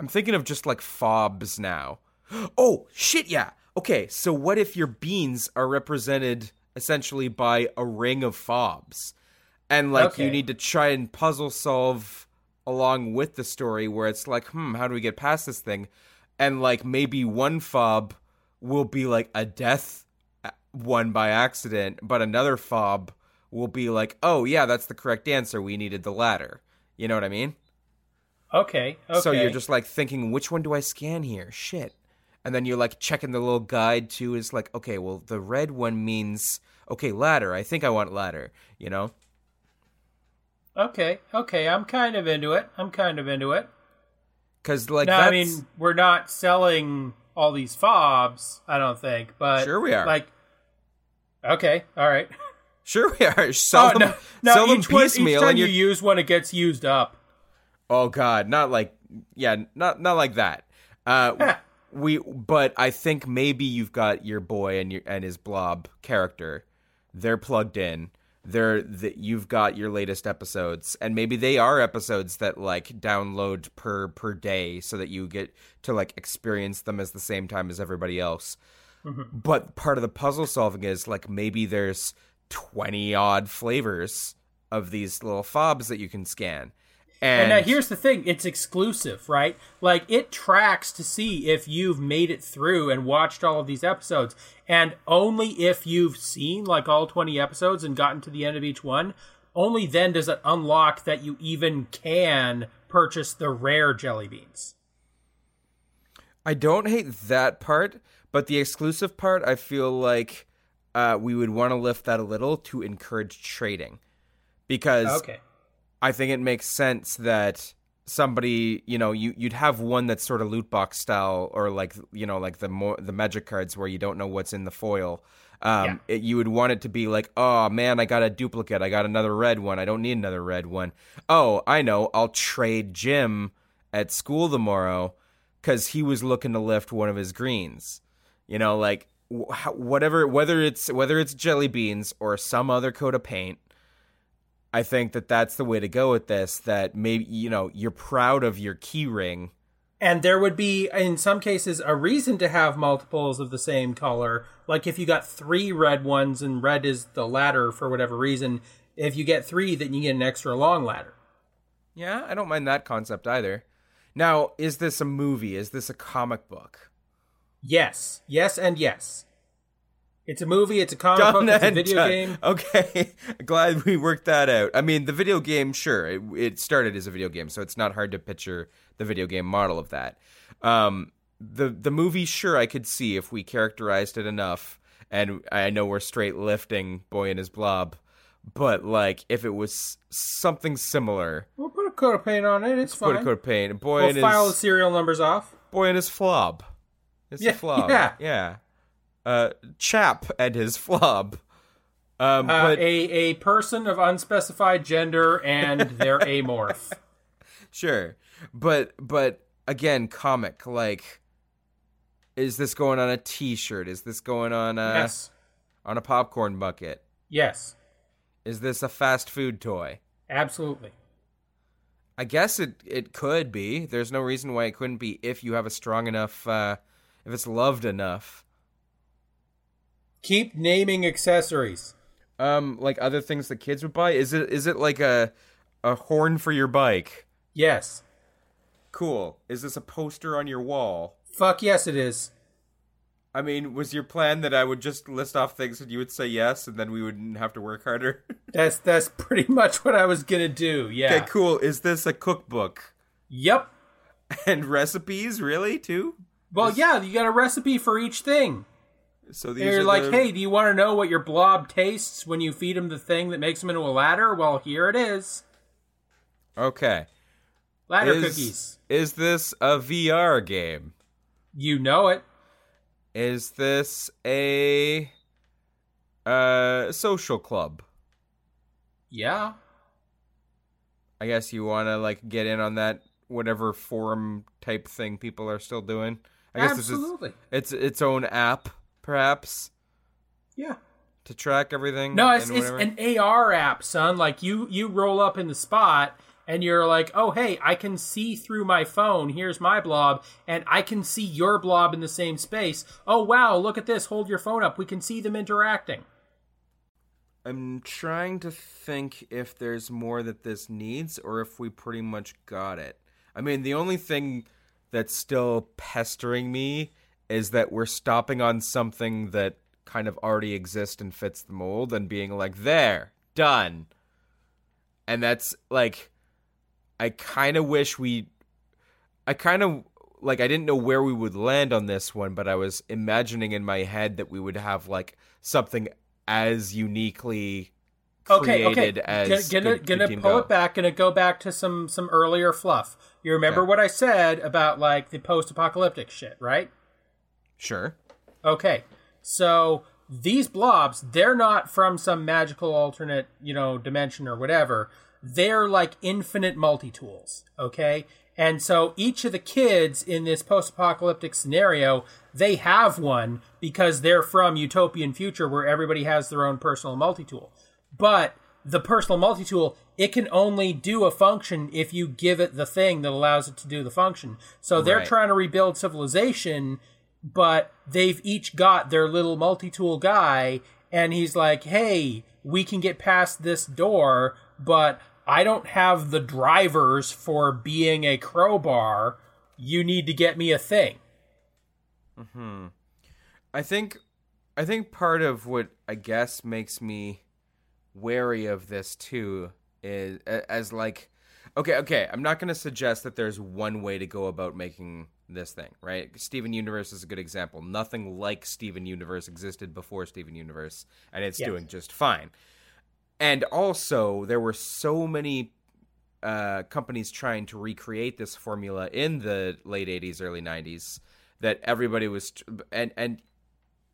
i'm thinking of just like fobs now. Oh shit yeah. Okay so what if your beans are represented essentially by a ring of fobs and like you need to try and puzzle solve along with the story where it's like hmm how do we get past this thing and like maybe one fob will be like a death uh, one by accident but another fob will be like, "Oh yeah, that's the correct answer. We needed the ladder." You know what I mean? Okay. Okay. So you're just like thinking, which one do I scan here? Shit. And then you're like checking the little guide too. Is like, okay, well, the red one means okay, ladder. I think I want ladder. You know? Okay. Okay. I'm kind of into it. I'm kind of into it. Because like, Now, that's, I mean, we're not selling all these fobs. I don't think, but Sure we are. Like, okay, all right. sure we are. Sell Oh, them, no, no, sell them each, one, each piecemeal, time and you use one, it gets used up. Oh God, not like yeah, not not like that. Uh, we, but I think maybe you've got your boy and your and his blob character. They're plugged in. They're the, you've got your latest episodes, and maybe they are episodes that like download per per day, so that you get to like experience them as the same time as everybody else. Mm-hmm. But part of the puzzle solving is like maybe there's twenty odd flavors of these little fobs that you can scan. And now here's the thing: it's exclusive, right? Like it tracks to see if you've made it through and watched all of these episodes, and only if you've seen like all 20 episodes and gotten to the end of each one, only then does it unlock that you even can purchase the rare jelly beans. I don't hate that part, but the exclusive part, I feel like uh, we would want to lift that a little to encourage trading, because Okay. I think it makes sense that somebody, you know, you you'd have one that's sort of loot box style, or like you know, like the more the magic cards where you don't know what's in the foil. Um, it, you would want it to be like, oh man, I got a duplicate. I got another red one. I don't need another red one. Oh, I know. I'll trade Jim at school tomorrow because he was looking to lift one of his greens. You know, like wh- whatever, whether it's whether it's jelly beans or some other coat of paint. I think that that's the way to go with this. That maybe you know you're proud of your key ring. And there would be, in some cases, a reason to have multiples of the same color. Like if you got three red ones and red is the ladder for whatever reason, if you get three, then you get an extra long ladder. Yeah, I don't mind that concept either. Now, is this a movie? Is this a comic book? Yes, yes, and yes. It's a movie. It's a comic book. It's a video done. game. Okay, glad we worked that out. I mean, the video game, sure, it, it started as a video game, so it's not hard to picture the video game model of that. Um, the the movie, sure, I could see if we characterized it enough, and I know we're straight lifting Boy and His Blob, but like if it was something similar, We'll put a coat of paint on it. It's put fine. a coat of paint, Boy we'll and file the his serial numbers off. Boy and his Flob, it's Yeah, a Flob, yeah. yeah. Uh, Chap and his Flob. Um, Uh, but a a person of unspecified gender and their amorph. Sure. But but again, comic like is this going on a t-shirt? Is this going on a yes, on a popcorn bucket? yes, Is this a fast food toy? absolutely. I guess it it could be. There's no reason why it couldn't be if you have a strong enough uh if it's loved enough. Keep naming accessories. Um like other things that kids would buy? Is it is it like a a horn for your bike? Yes. Cool. Is this a poster on your wall? Fuck yes, it is. I mean, was your plan that I would just list off things and you would say yes, and then we wouldn't have to work harder? That's that's pretty much what I was gonna do. Yeah. okay, cool. Is this a cookbook Yep. and recipes? Really, too? Well, yeah, you got a recipe for each thing. So these You're are like, the- hey, do you want to know what your blob tastes when you feed him the thing that makes him into a ladder? Well, here it is. okay. Ladder is, cookies. Is this a VR game? You know it. Is this a uh social club? Yeah. I guess you want to like get in on that whatever forum type thing people are still doing. I guess Absolutely. this is it's its own app, perhaps, Yeah. to track everything. No, it's, and it's an AR app, son. Like you you roll up in the spot and you're like, "Oh, hey, I can see through my phone. Here's my blob, and I can see your blob in the same space. Oh, wow, look at this. Hold your phone up. We can see them interacting." I'm trying to think if there's more that this needs or if we pretty much got it. I mean, the only thing that's still pestering me is that we're stopping on something that kind of already exists and fits the mold and being like, there, done. And that's like I kind of wish we I kind of like I didn't know where we would land on this one, but I was imagining in my head that we would have like something as uniquely Okay, okay. created as gonna gonna, Good- gonna Good pull Go. it back. Gonna go back to some some earlier fluff. You remember Okay. what I said about like the post-apocalyptic shit, right? Sure. Okay, so these blobs, they're not from some magical alternate, you know, dimension or whatever. They're like infinite multi tools, okay? And so each of the kids in this post apocalyptic scenario, they have one because they're from utopian future where everybody has their own personal multi tool. But the personal multi tool, it can only do a function if you give it the thing that allows it to do the function. So they're Right. trying to rebuild civilization but they've each got their little multi-tool guy and he's like hey we can get past this door but i don't have the drivers for being a crowbar you need to get me a thing Hmm. I think I think part of what I guess makes me wary of this too is as like okay, okay, I'm not going to suggest that there's one way to go about making this thing, right? Steven Universe is a good example. Nothing like Steven Universe existed before Steven Universe and it's Yes. doing just fine. And also, there were so many uh, companies trying to recreate this formula in the late 80s, early 90s that everybody was and and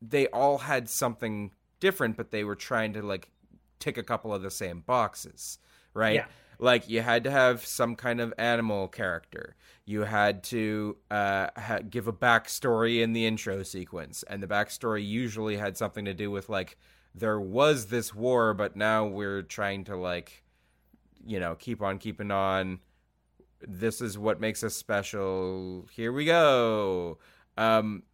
they all had something different, but they were trying to like tick a couple of the same boxes, right? Yeah. Like you had to have some kind of animal character. You had to uh, ha- give a backstory in the intro sequence, and the backstory usually had something to do with like there was this war, but now we're trying to like, you know, keep on keeping on. This is what makes us special. Here we go. Um,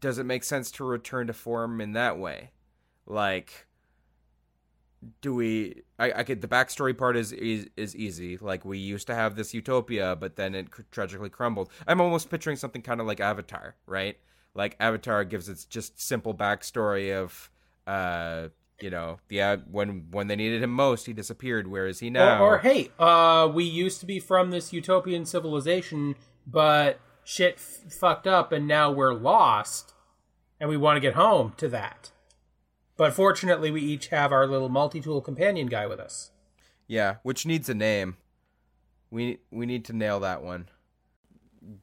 does it make sense to return to form in that way? Like, do we? I, I could. The backstory part is, is is easy. Like we used to have this utopia, but then it cr- tragically crumbled. I'm almost picturing something kind of like Avatar, right? Like Avatar gives its just simple backstory of, uh, you know, the uh, when when they needed him most, he disappeared. Where is he now? or, or hey uh we used to be from this utopian civilization but shit f- fucked up and now we're lost and we want to get home to that but fortunately we each have our little multi-tool companion guy with us Yeah, which needs a name. We we need to nail that one.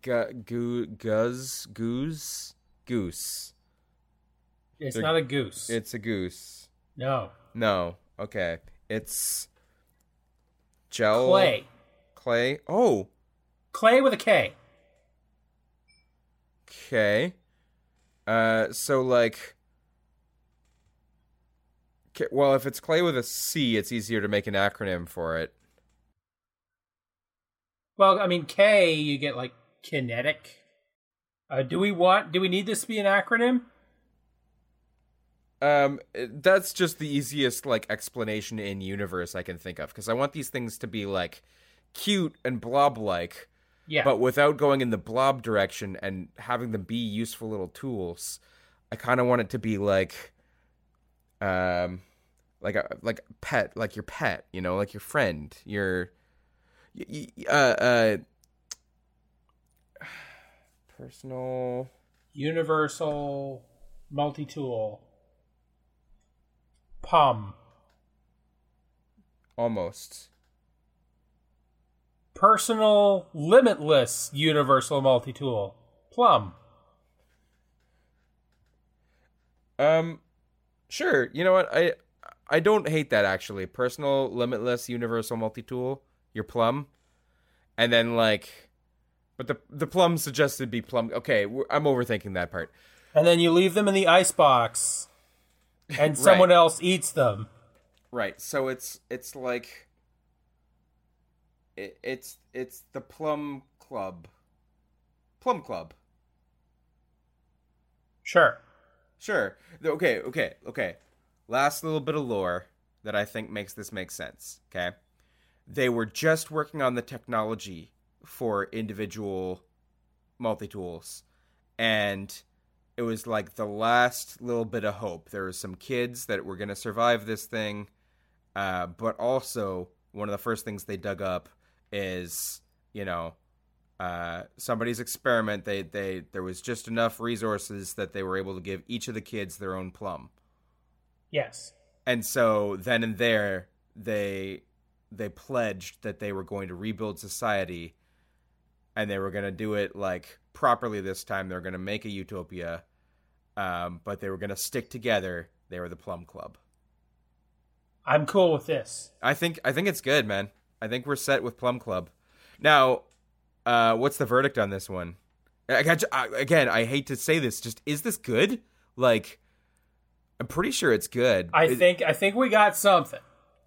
Gu- goo guz goose goose. it's They're- not a goose It's a goose. no No. Okay. It's gel clay Clay. Oh. clay with a k Okay. Uh. So like. Well, if it's clay with a C, it's easier to make an acronym for it. well i mean k you get like kinetic uh, do we want do we need this to be an acronym Um, that's just the easiest like explanation in universe I can think of because I want these things to be like cute and blob like, yeah but without going in the blob direction and having them be useful little tools. I kind of want it to be like, um, like a like pet, like your pet, you know, like your friend, your, uh, uh, personal. universal multi-tool pum Almost. personal limitless universal multi-tool plum Um, sure. You know what? I I don't hate that actually. Personal, limitless, universal multi-tool. Your plum, and then like, but the the plum suggested be plum. Okay, I'm overthinking that part. and then you leave them in the ice box and someone else eats them Right. So it's it's like. It, it's it's the plum club. Plum club. sure Sure. Okay, okay, okay. Last little bit of lore that I think makes this make sense, okay? They were just working on the technology for individual multi tools, and it was like the last little bit of hope. There was some kids that were going to survive this thing, Uh, but also, one of the first things they dug up is, you know, uh, somebody's experiment. They they there was just enough resources that they were able to give each of the kids their own plum. Yes. And so then and there they they pledged that they were going to rebuild society and they were going to do it like properly this time. They're going to make a utopia, um, but they were going to stick together. They were the Plum Club. I'm cool with this. I think I think it's good, man. I think we're set with Plum Club. Now, uh, what's the verdict on this one? I got I, again. I hate to say this. Just is this good? Like, I'm pretty sure it's good. I It- think I think we got something.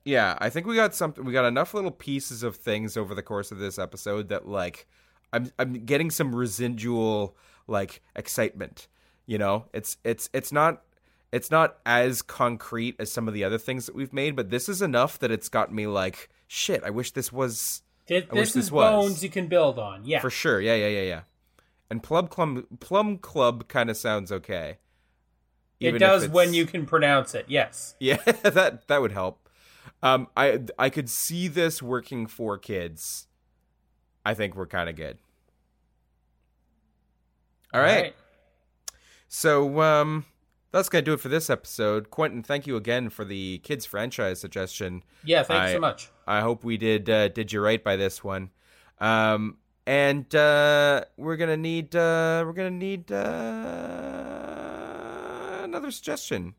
Yeah, I think we got something. We got enough little pieces of things over the course of this episode that like I'm I'm getting some residual like excitement. You know, it's it's it's not it's not as concrete as some of the other things that we've made, but this is enough that it's got me like shit. I wish this was This, this this is was. bones you can build on. Yeah. for sure. Yeah, yeah, yeah, yeah. And Plum Club Plum Club kind of sounds okay. it Even does when you can pronounce it. Yes. Yeah, that that would help. Um, I I could see this working for kids. I think we're kind of good. All right. So um, that's gonna do it for this episode. Quentin, thank you again for the kids franchise suggestion. Yeah. Thanks I- so much. I hope we did uh, did you right by this one. Um, and uh, we're gonna need uh, we're gonna need uh, another suggestion.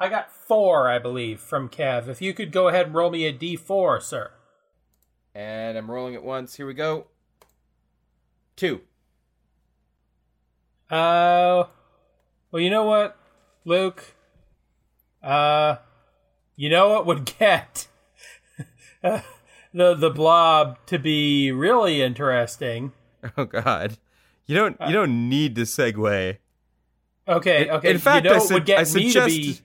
I got four, I believe, from Kev. If you could go ahead and roll me a D4, sir. And I'm rolling it once. Here we go. Two. Uh, well, you know what, Luke? Uh, you know what would get uh, the the blob to be really interesting? Oh God. You don't. You don't need to segue. Okay, okay. In fact, you know I, su- would get I me suggest. to be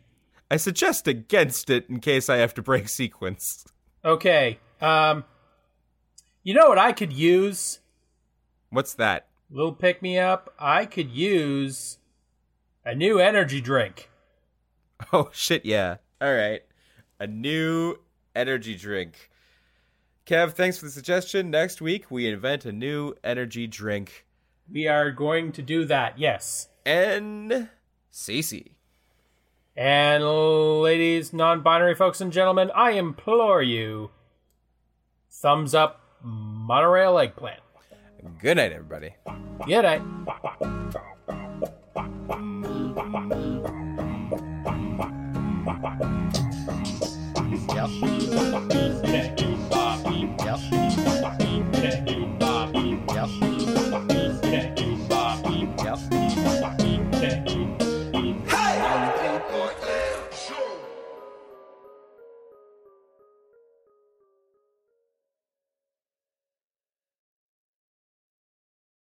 I suggest against it in case I have to break sequence. okay. Um, you know what I could use? What's that? Little pick me up. I could use a new energy drink. Oh shit! Yeah. All right. A new energy drink. Kev, thanks for the suggestion. Next week we invent a new energy drink. We are going to do that. Yes. And Cece. And ladies, non-binary folks and gentlemen, I implore you, thumbs up monorail eggplant. Good night, everybody. Good night.